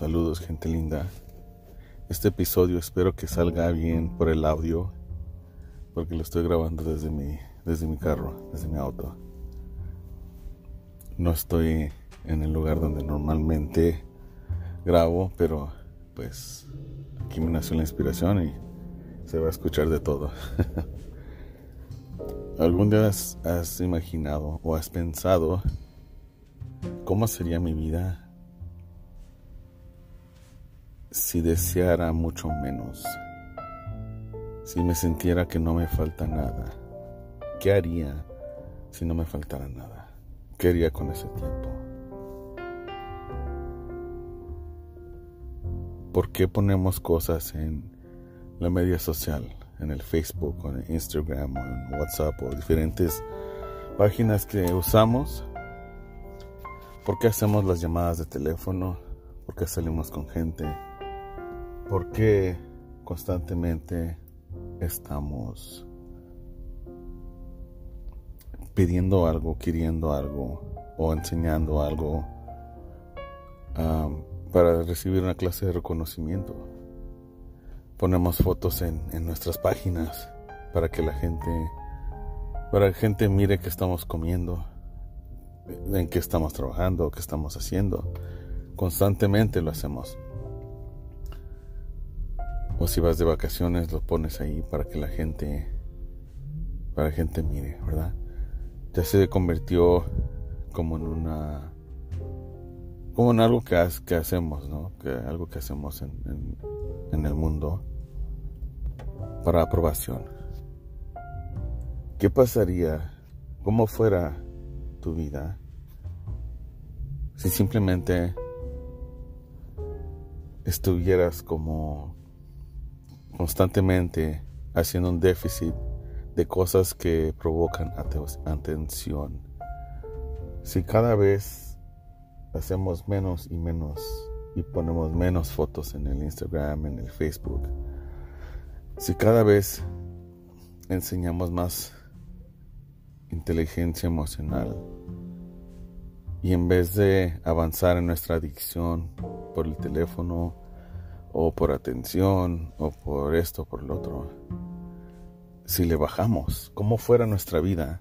Saludos, gente linda. Este episodio espero que salga bien por el audio, porque lo estoy grabando desde mi, desde mi carro, desde mi auto. No estoy en el lugar donde normalmente grabo, pero pues aquí me nació la inspiración y se va a escuchar de todo. ¿Algún día has, has imaginado o has pensado cómo sería mi vida si deseara mucho menos? Si me sintiera que no me falta nada, ¿qué haría si no me faltara nada? ¿Qué haría con ese tiempo? ¿Por qué ponemos cosas en la media social, en el Facebook o en Instagram o en WhatsApp o diferentes páginas que usamos? ¿Por qué hacemos las llamadas de teléfono? ¿Por qué salimos con gente? ¿Por qué constantemente estamos pidiendo algo, queriendo algo o enseñando algo para recibir una clase de reconocimiento? Ponemos fotos en, en nuestras páginas para que la gente, para que la gente mire que estamos comiendo, en qué estamos trabajando, qué estamos haciendo. Constantemente lo hacemos. O si vas de vacaciones, lo pones ahí para que la gente, para la gente mire, ¿verdad? Ya se convirtió como en una, como en algo que, hacemos, ¿no? Que algo que hacemos en, en el mundo para aprobación. ¿Qué pasaría? ¿Cómo fuera tu vida si simplemente estuvieras como constantemente haciendo un déficit de cosas que provocan atención. Si cada vez hacemos menos y menos y ponemos menos fotos en el Instagram, en el Facebook, si cada vez enseñamos más inteligencia emocional y en vez de avanzar en nuestra adicción por el teléfono, o por atención o por esto o por lo otro. Si le bajamos, ¿cómo fuera nuestra vida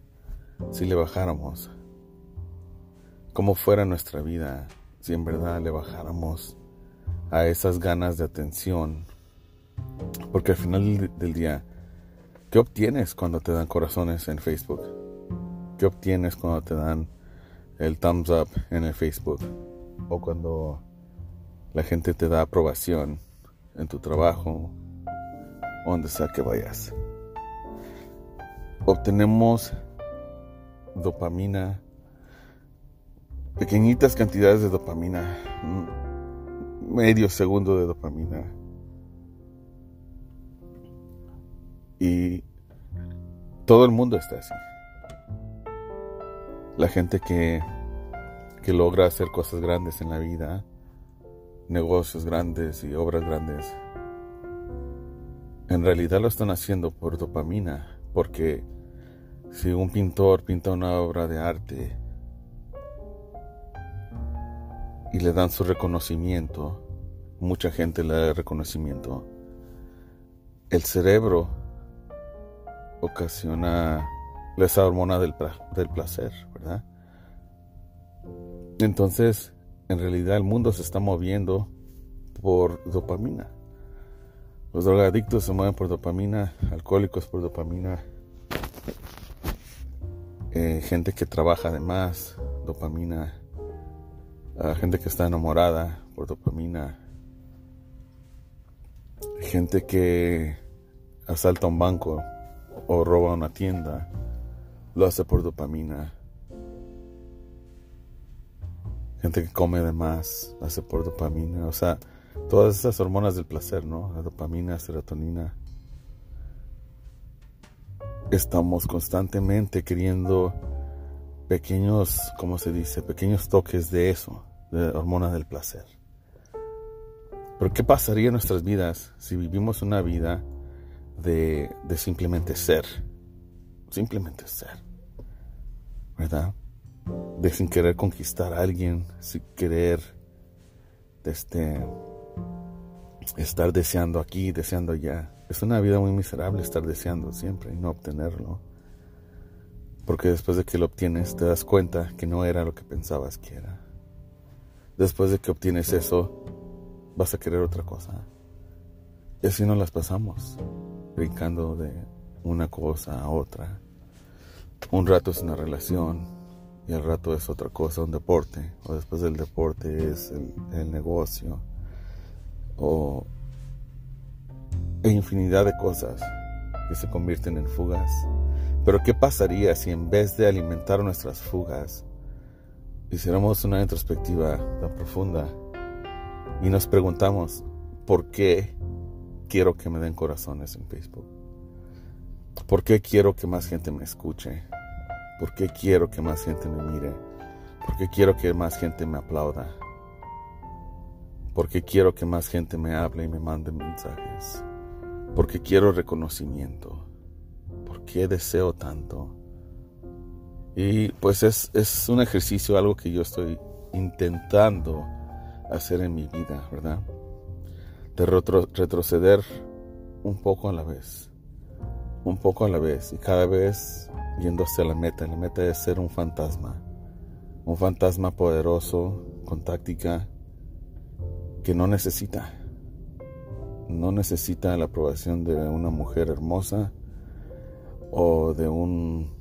si le bajáramos? ¿Cómo fuera nuestra vida si en verdad le bajáramos a esas ganas de atención? Porque al final del día, ¿qué obtienes cuando te dan corazones en Facebook? ¿Qué obtienes cuando te dan el thumbs up en el Facebook? O cuando la gente te da aprobación en tu trabajo, donde sea que vayas. Obtenemos dopamina, pequeñitas cantidades de dopamina, medio segundo de dopamina. Y todo el mundo está así. La gente que, que logra hacer cosas grandes en la vida, negocios grandes y obras grandes, en realidad lo están haciendo por dopamina, porque si un pintor pinta una obra de arte y le dan su reconocimiento, mucha gente le da reconocimiento, el cerebro ocasiona esa hormona del, del placer, ¿verdad? Entonces, en realidad el mundo se está moviendo por dopamina. Los drogadictos se mueven por dopamina, alcohólicos por dopamina, eh, gente que trabaja de más, dopamina, gente que está enamorada por dopamina, gente que asalta un banco o roba una tienda, lo hace por dopamina. Gente que come de más, hace por dopamina. O sea, todas esas hormonas del placer, ¿no? La dopamina, serotonina. Estamos constantemente queriendo pequeños, ¿cómo se dice? Pequeños toques de eso, de hormonas del placer. Pero ¿qué pasaría en nuestras vidas si vivimos una vida de, de simplemente ser? Simplemente ser. ¿Verdad? De sin querer conquistar a alguien, sin querer este estar deseando aquí, deseando allá. Es una vida muy miserable estar deseando siempre y no obtenerlo. Porque después de que lo obtienes te das cuenta que no era lo que pensabas que era. Después de que obtienes eso, vas a querer otra cosa. Y así nos las pasamos, brincando de una cosa a otra. Un rato es una relación y al rato es otra cosa, un deporte. O después del deporte es el, negocio. O infinidad de cosas que se convierten en fugas. Pero ¿qué pasaría si en vez de alimentar nuestras fugas, hiciéramos una introspectiva tan profunda y nos preguntamos, ¿por qué quiero que me den corazones en Facebook? ¿Por qué quiero que más gente me escuche? ¿Por qué quiero que más gente me mire? ¿Por qué quiero que más gente me aplauda? ¿Por qué quiero que más gente me hable y me mande mensajes? ¿Por qué quiero reconocimiento? ¿Por qué deseo tanto? Y pues es, es un ejercicio, algo que yo estoy intentando hacer en mi vida, ¿verdad? De retroceder un poco a la vez, un poco a la vez, y cada vez yéndose a la meta. La meta es ser un fantasma, un fantasma poderoso, con táctica, que no necesita, no necesita la aprobación de una mujer hermosa o de un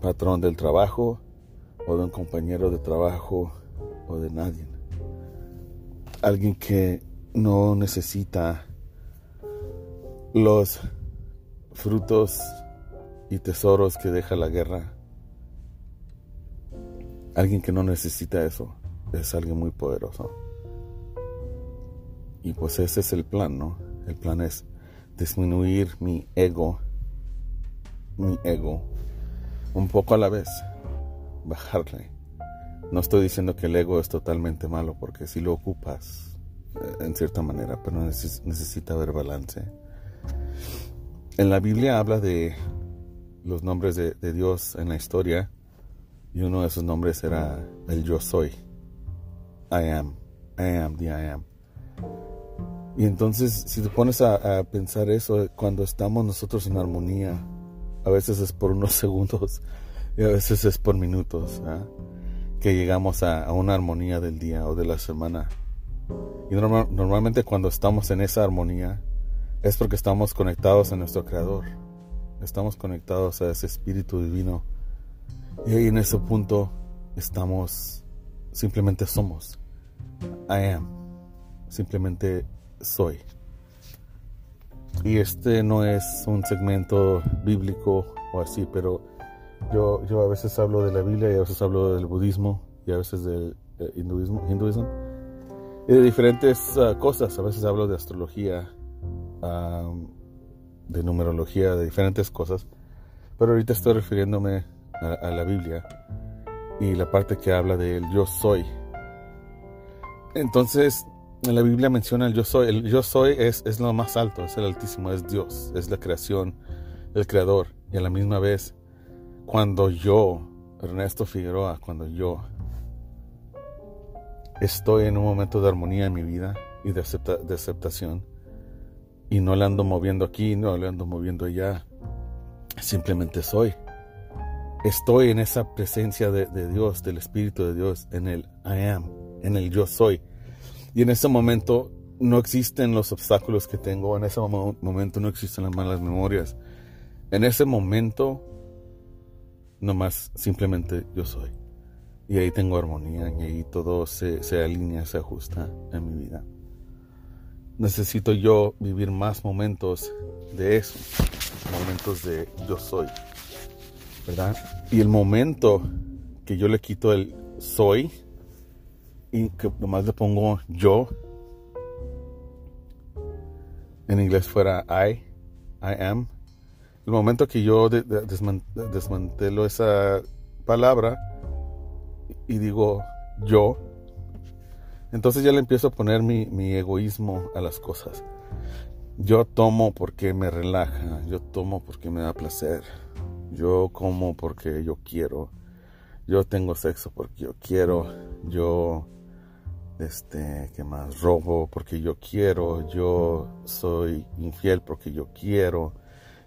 patrón del trabajo o de un compañero de trabajo o de nadie. Alguien que no necesita los frutos y tesoros que deja la guerra. Alguien que no necesita eso es alguien muy poderoso. Y pues ese es el plan, ¿no? El plan es disminuir mi ego, mi ego, un poco a la vez, bajarle no estoy diciendo que el ego es totalmente malo, porque si lo ocupas eh, en cierta manera, pero necesita haber balance. En la Biblia habla de los nombres de, Dios en la historia, y uno de esos nombres era el yo soy. I am. I am the I am. Y entonces, si te pones a, pensar eso, cuando estamos nosotros en armonía, a veces es por unos segundos y a veces es por minutos. ¿ah? que llegamos a, una armonía del día o de la semana. Y normalmente cuando estamos en esa armonía es porque estamos conectados a nuestro Creador. Estamos conectados a ese Espíritu Divino. Y ahí en ese punto estamos, simplemente somos. I am. Simplemente soy. Y este no es un segmento bíblico o así, pero yo, yo a veces hablo de la Biblia y a veces hablo del budismo y a veces del eh, hinduismo, hinduismo y de diferentes ah, cosas. A veces hablo de astrología, de numerología, de diferentes cosas. Pero ahorita estoy refiriéndome a, la Biblia y la parte que habla del yo soy. Entonces, en la Biblia menciona el yo soy. El yo soy es, es lo más alto, es el altísimo, es Dios, es la creación, el creador. Y a la misma vez cuando yo, Ernesto Figueroa, cuando yo estoy en un momento de armonía en mi vida y de, aceptación, y no le ando moviendo aquí, no le ando moviendo allá, simplemente soy. Estoy en esa presencia de, de Dios, del Espíritu de Dios, en el I am, en el yo soy. Y en ese momento no existen los obstáculos que tengo, en ese momento no existen las malas memorias. En ese momento nomás simplemente yo soy. Y ahí tengo armonía y ahí todo se, se alinea, se ajusta en mi vida. Necesito yo vivir más momentos de eso, momentos de yo soy, ¿verdad? Y el momento que yo le quito el soy y que nomás le pongo yo, en inglés fuera I, I am, el momento que yo desmantelo esa palabra y digo yo, entonces ya le empiezo a poner mi, mi, egoísmo a las cosas. Yo tomo porque me relaja, yo tomo porque me da placer, yo como porque yo quiero, yo tengo sexo porque yo quiero, yo este, que más robo porque yo quiero, yo soy infiel porque yo quiero,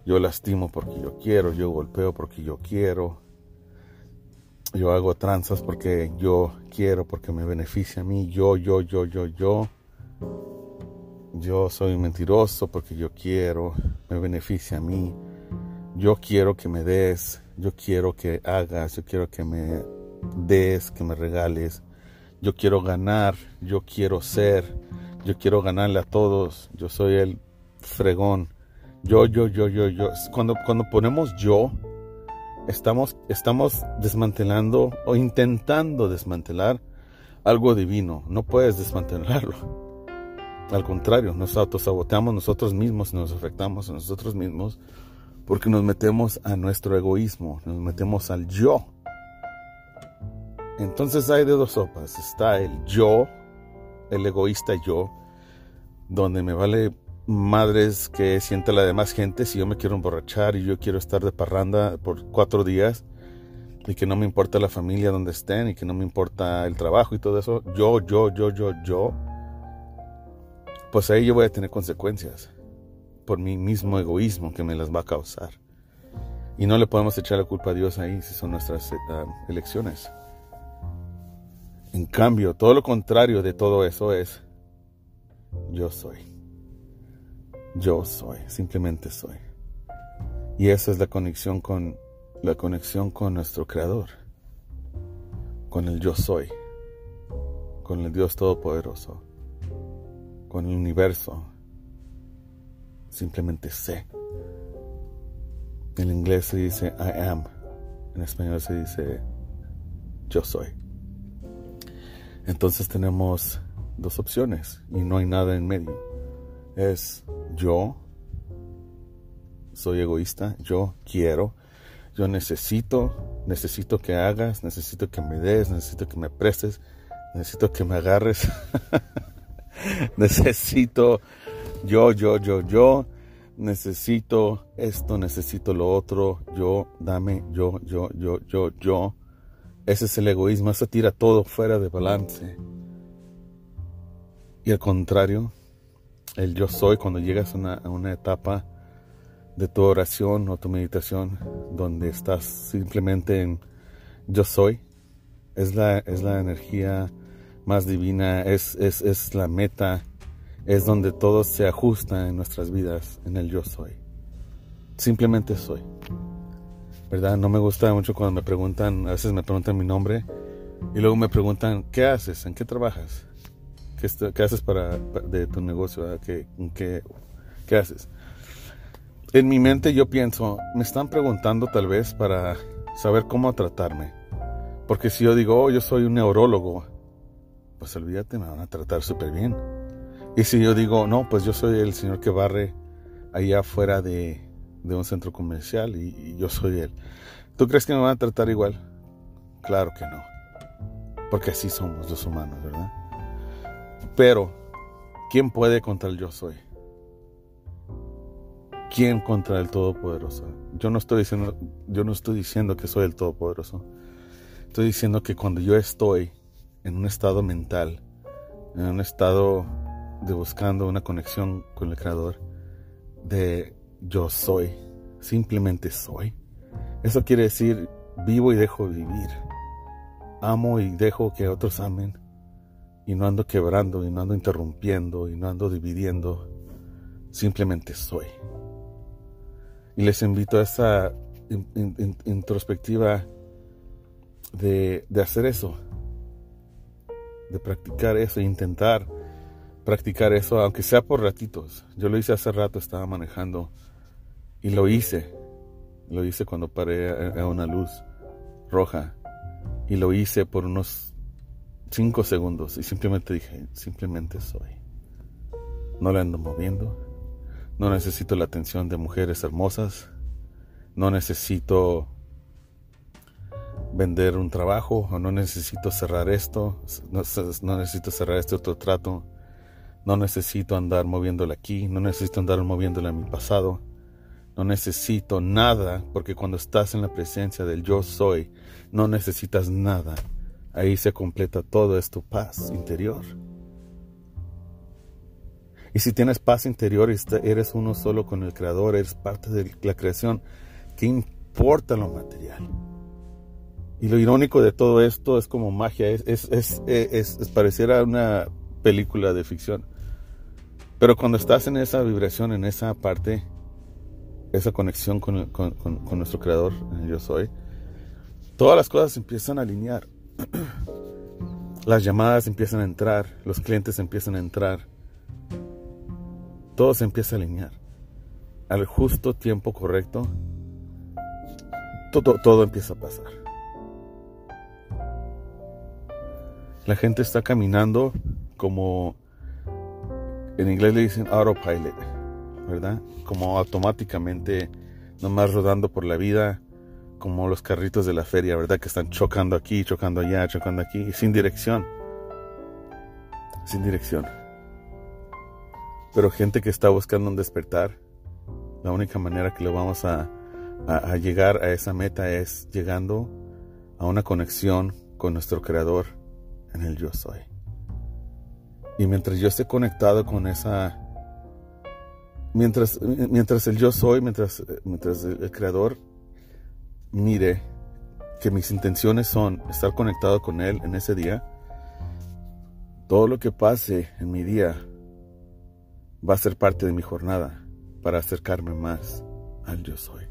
yo lastimo porque yo quiero, yo golpeo porque yo quiero, yo hago tranzas porque yo quiero, porque me beneficia a mí, yo, yo, yo, yo, yo. Yo soy mentiroso porque yo quiero, me beneficia a mí. Yo quiero que me des, yo quiero que hagas, yo quiero que me des, que me regales yo quiero ganar, yo quiero ser, yo quiero ganarle a todos, yo soy el fregón. Yo, yo, yo, yo, yo. Cuando, cuando ponemos yo, estamos, estamos desmantelando o intentando desmantelar algo divino. No puedes desmantelarlo. Al contrario, nos autosaboteamos nosotros mismos, nos afectamos a nosotros mismos porque nos metemos a nuestro egoísmo, nos metemos al yo. Entonces hay de dos sopas. Está el yo, el egoísta yo, donde me vale madres que sienta la demás gente si yo me quiero emborrachar y yo quiero estar de parranda por cuatro días y que no me importa la familia donde estén y que no me importa el trabajo y todo eso. Yo, yo, yo, yo, yo. Pues ahí yo voy a tener consecuencias por mi mismo egoísmo que me las va a causar. Y no le podemos echar la culpa a Dios ahí si son nuestras eh, elecciones. En cambio, todo lo contrario de todo eso es yo soy. Yo soy, simplemente soy. Y esa es la conexión con la conexión con nuestro creador. Con el yo soy. Con el Dios todopoderoso. Con el universo. Simplemente sé. En inglés se dice I am. En español se dice yo soy. Entonces tenemos dos opciones y no hay nada en medio. Es yo soy egoísta, yo quiero, yo necesito, necesito que hagas, necesito que me des, necesito que me prestes, necesito que me agarres, necesito yo, yo, yo, yo, necesito esto, necesito lo otro, yo, dame, yo, yo, yo, yo, yo. Ese es el egoísmo, eso tira todo fuera de balance. Y al contrario, el yo soy, cuando llegas a una, etapa de tu oración o tu meditación donde estás simplemente en yo soy, es la, es la energía más divina, es, es, es la meta, es donde todo se ajusta en nuestras vidas, en el yo soy. Simplemente soy. ¿verdad? No me gusta mucho cuando me preguntan, a veces me preguntan mi nombre y luego me preguntan, ¿qué haces? ¿En qué trabajas? ¿Qué, haces para, de tu negocio? ¿Qué, qué, qué haces? En mi mente yo pienso, me están preguntando tal vez para saber cómo tratarme. Porque si yo digo, oh, yo soy un neurólogo, pues olvídate, me van a tratar súper bien. Y si yo digo, no, pues yo soy el señor que barre allá afuera de, de un centro comercial y, yo soy él. ¿Tú crees que me van a tratar igual? Claro que no. Porque así somos los humanos, ¿verdad? Pero, ¿quién puede contra el yo soy? ¿Quién contra el Todopoderoso? Yo no estoy diciendo, yo no estoy diciendo que soy el Todopoderoso. Estoy diciendo que cuando yo estoy en un estado mental, en un estado de buscando una conexión con el Creador, de yo soy, simplemente soy. Eso quiere decir vivo y dejo vivir. Amo y dejo que otros amen. Y no ando quebrando, y no ando interrumpiendo, y no ando dividiendo. Simplemente soy. Y les invito a esa introspectiva de, de hacer eso. De practicar eso, intentar practicar eso, aunque sea por ratitos. Yo lo hice hace rato, estaba manejando y lo hice. Lo hice cuando paré a una luz roja. Y lo hice por unos cinco segundos. Y simplemente dije, simplemente soy. No le ando moviendo. No necesito la atención de mujeres hermosas. No necesito vender un trabajo o no necesito cerrar esto, no, no, necesito cerrar este otro trato, no necesito andar moviéndole aquí, no necesito andar moviéndole a mi pasado, no necesito nada, porque cuando estás en la presencia del yo soy, no necesitas nada. Ahí se completa todo, es tu paz interior. Y si tienes paz interior y eres uno solo con el Creador, eres parte de la creación, ¿qué importa lo material? Y lo irónico de todo esto es como magia, es, es, es, pareciera una película de ficción. Pero cuando estás en esa vibración, en esa parte, esa conexión con, con, con, nuestro creador, yo soy, todas las cosas empiezan a alinear. Las llamadas empiezan a entrar, los clientes empiezan a entrar. Todo se empieza a alinear. Al justo tiempo correcto, todo, todo empieza a pasar. La gente está caminando como en inglés le dicen autopilot, ¿verdad? Como automáticamente, nomás rodando por la vida, como los carritos de la feria, ¿verdad? Que están chocando aquí, chocando allá, chocando aquí, sin dirección. Sin dirección. Pero gente que está buscando un despertar, la única manera que lo vamos a, a llegar a esa meta es llegando a una conexión con nuestro Creador en el yo soy. Y mientras yo esté conectado con esa, mientras, mientras el yo soy, mientras, mientras el, creador mire que mis intenciones son estar conectado con él en ese día, todo lo que pase en mi día va a ser parte de mi jornada para acercarme más al yo soy.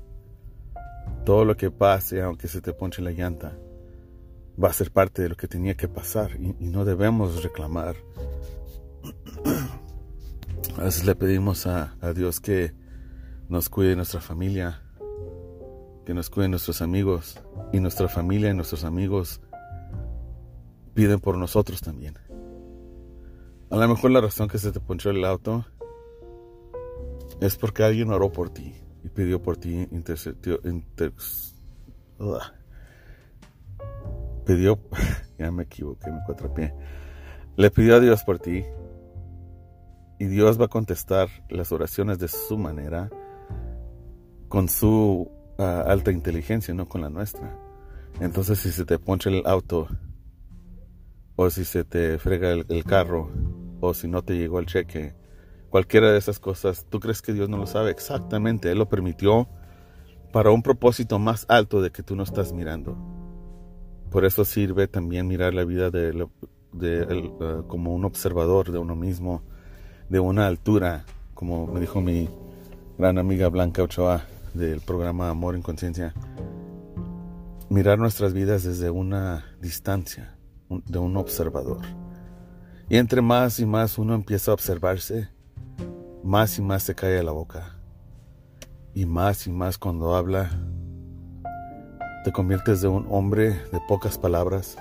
Todo lo que pase, aunque se te ponche la llanta, va a ser parte de lo que tenía que pasar y, no debemos reclamar. A veces le pedimos a, a, Dios que nos cuide nuestra familia, que nos cuide nuestros amigos y nuestra familia y nuestros amigos piden por nosotros también. A lo mejor la razón que se te ponchó el auto es porque alguien oró por ti y pidió por ti intercedió, inter, pidió, ya me equivoqué, me pie le pidió a Dios por ti y Dios va a contestar las oraciones de su manera, con su alta inteligencia, no con la nuestra. Entonces si se te poncha el auto, o si se te frega el, el carro, o si no te llegó el cheque, cualquiera de esas cosas, ¿tú crees que Dios no lo sabe? Exactamente, Él lo permitió para un propósito más alto de que tú no estás mirando. Por eso sirve también mirar la vida de, eh, como un observador de uno mismo, de una altura, como me dijo mi gran amiga Blanca Ochoa del programa Amor en Conciencia. Mirar nuestras vidas desde una distancia, de un observador. Y entre más y más uno empieza a observarse, más y más se cae la boca. Y más y más cuando habla, te conviertes de un hombre de pocas palabras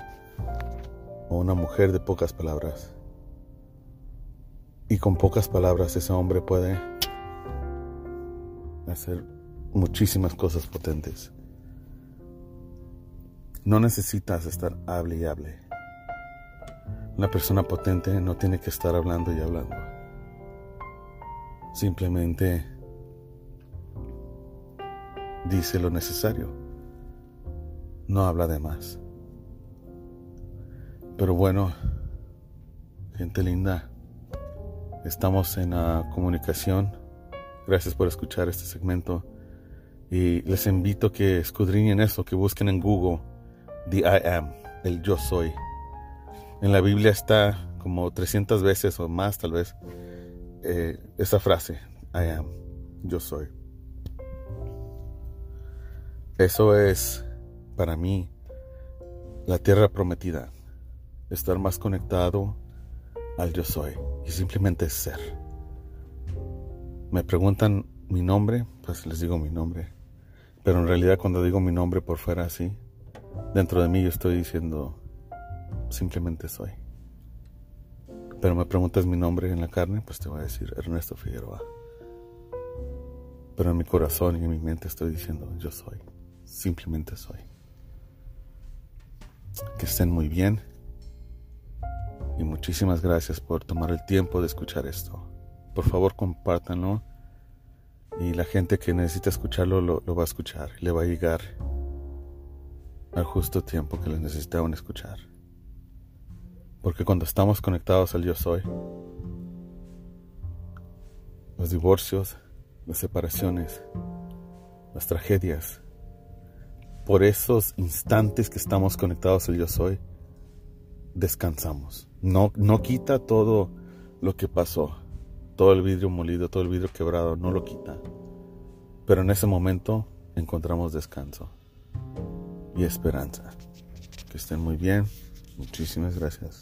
o una mujer de pocas palabras. Y con pocas palabras ese hombre puede hacer muchísimas cosas potentes. No necesitas estar hable y hable. Una persona potente no tiene que estar hablando y hablando. Simplemente dice lo necesario no habla de más. Pero bueno, gente linda, estamos en la comunicación. Gracias por escuchar este segmento. Y les invito a que escudriñen eso, que busquen en Google The I Am, el yo soy. En la Biblia está como 300 veces o más tal vez eh, esa frase, I am, yo soy. Eso es para mí la tierra prometida, estar más conectado al yo soy y simplemente ser. Me preguntan mi nombre, pues les digo mi nombre. Pero en realidad cuando digo mi nombre por fuera así, dentro de mí yo estoy diciendo simplemente soy. Pero me preguntas mi nombre en la carne, pues te voy a decir Ernesto Figueroa. Pero en mi corazón y en mi mente estoy diciendo yo soy. Simplemente soy. Que estén muy bien. Y muchísimas gracias por tomar el tiempo de escuchar esto. Por favor, compártanlo. Y la gente que necesita escucharlo lo, va a escuchar. Le va a llegar al justo tiempo que les necesitaban escuchar. Porque cuando estamos conectados al yo soy, los divorcios, las separaciones, las tragedias, por esos instantes que estamos conectados al yo soy, descansamos. No, no quita todo lo que pasó, todo el vidrio molido, todo el vidrio quebrado, no lo quita. Pero en ese momento encontramos descanso y esperanza. Que estén muy bien. Muchísimas gracias.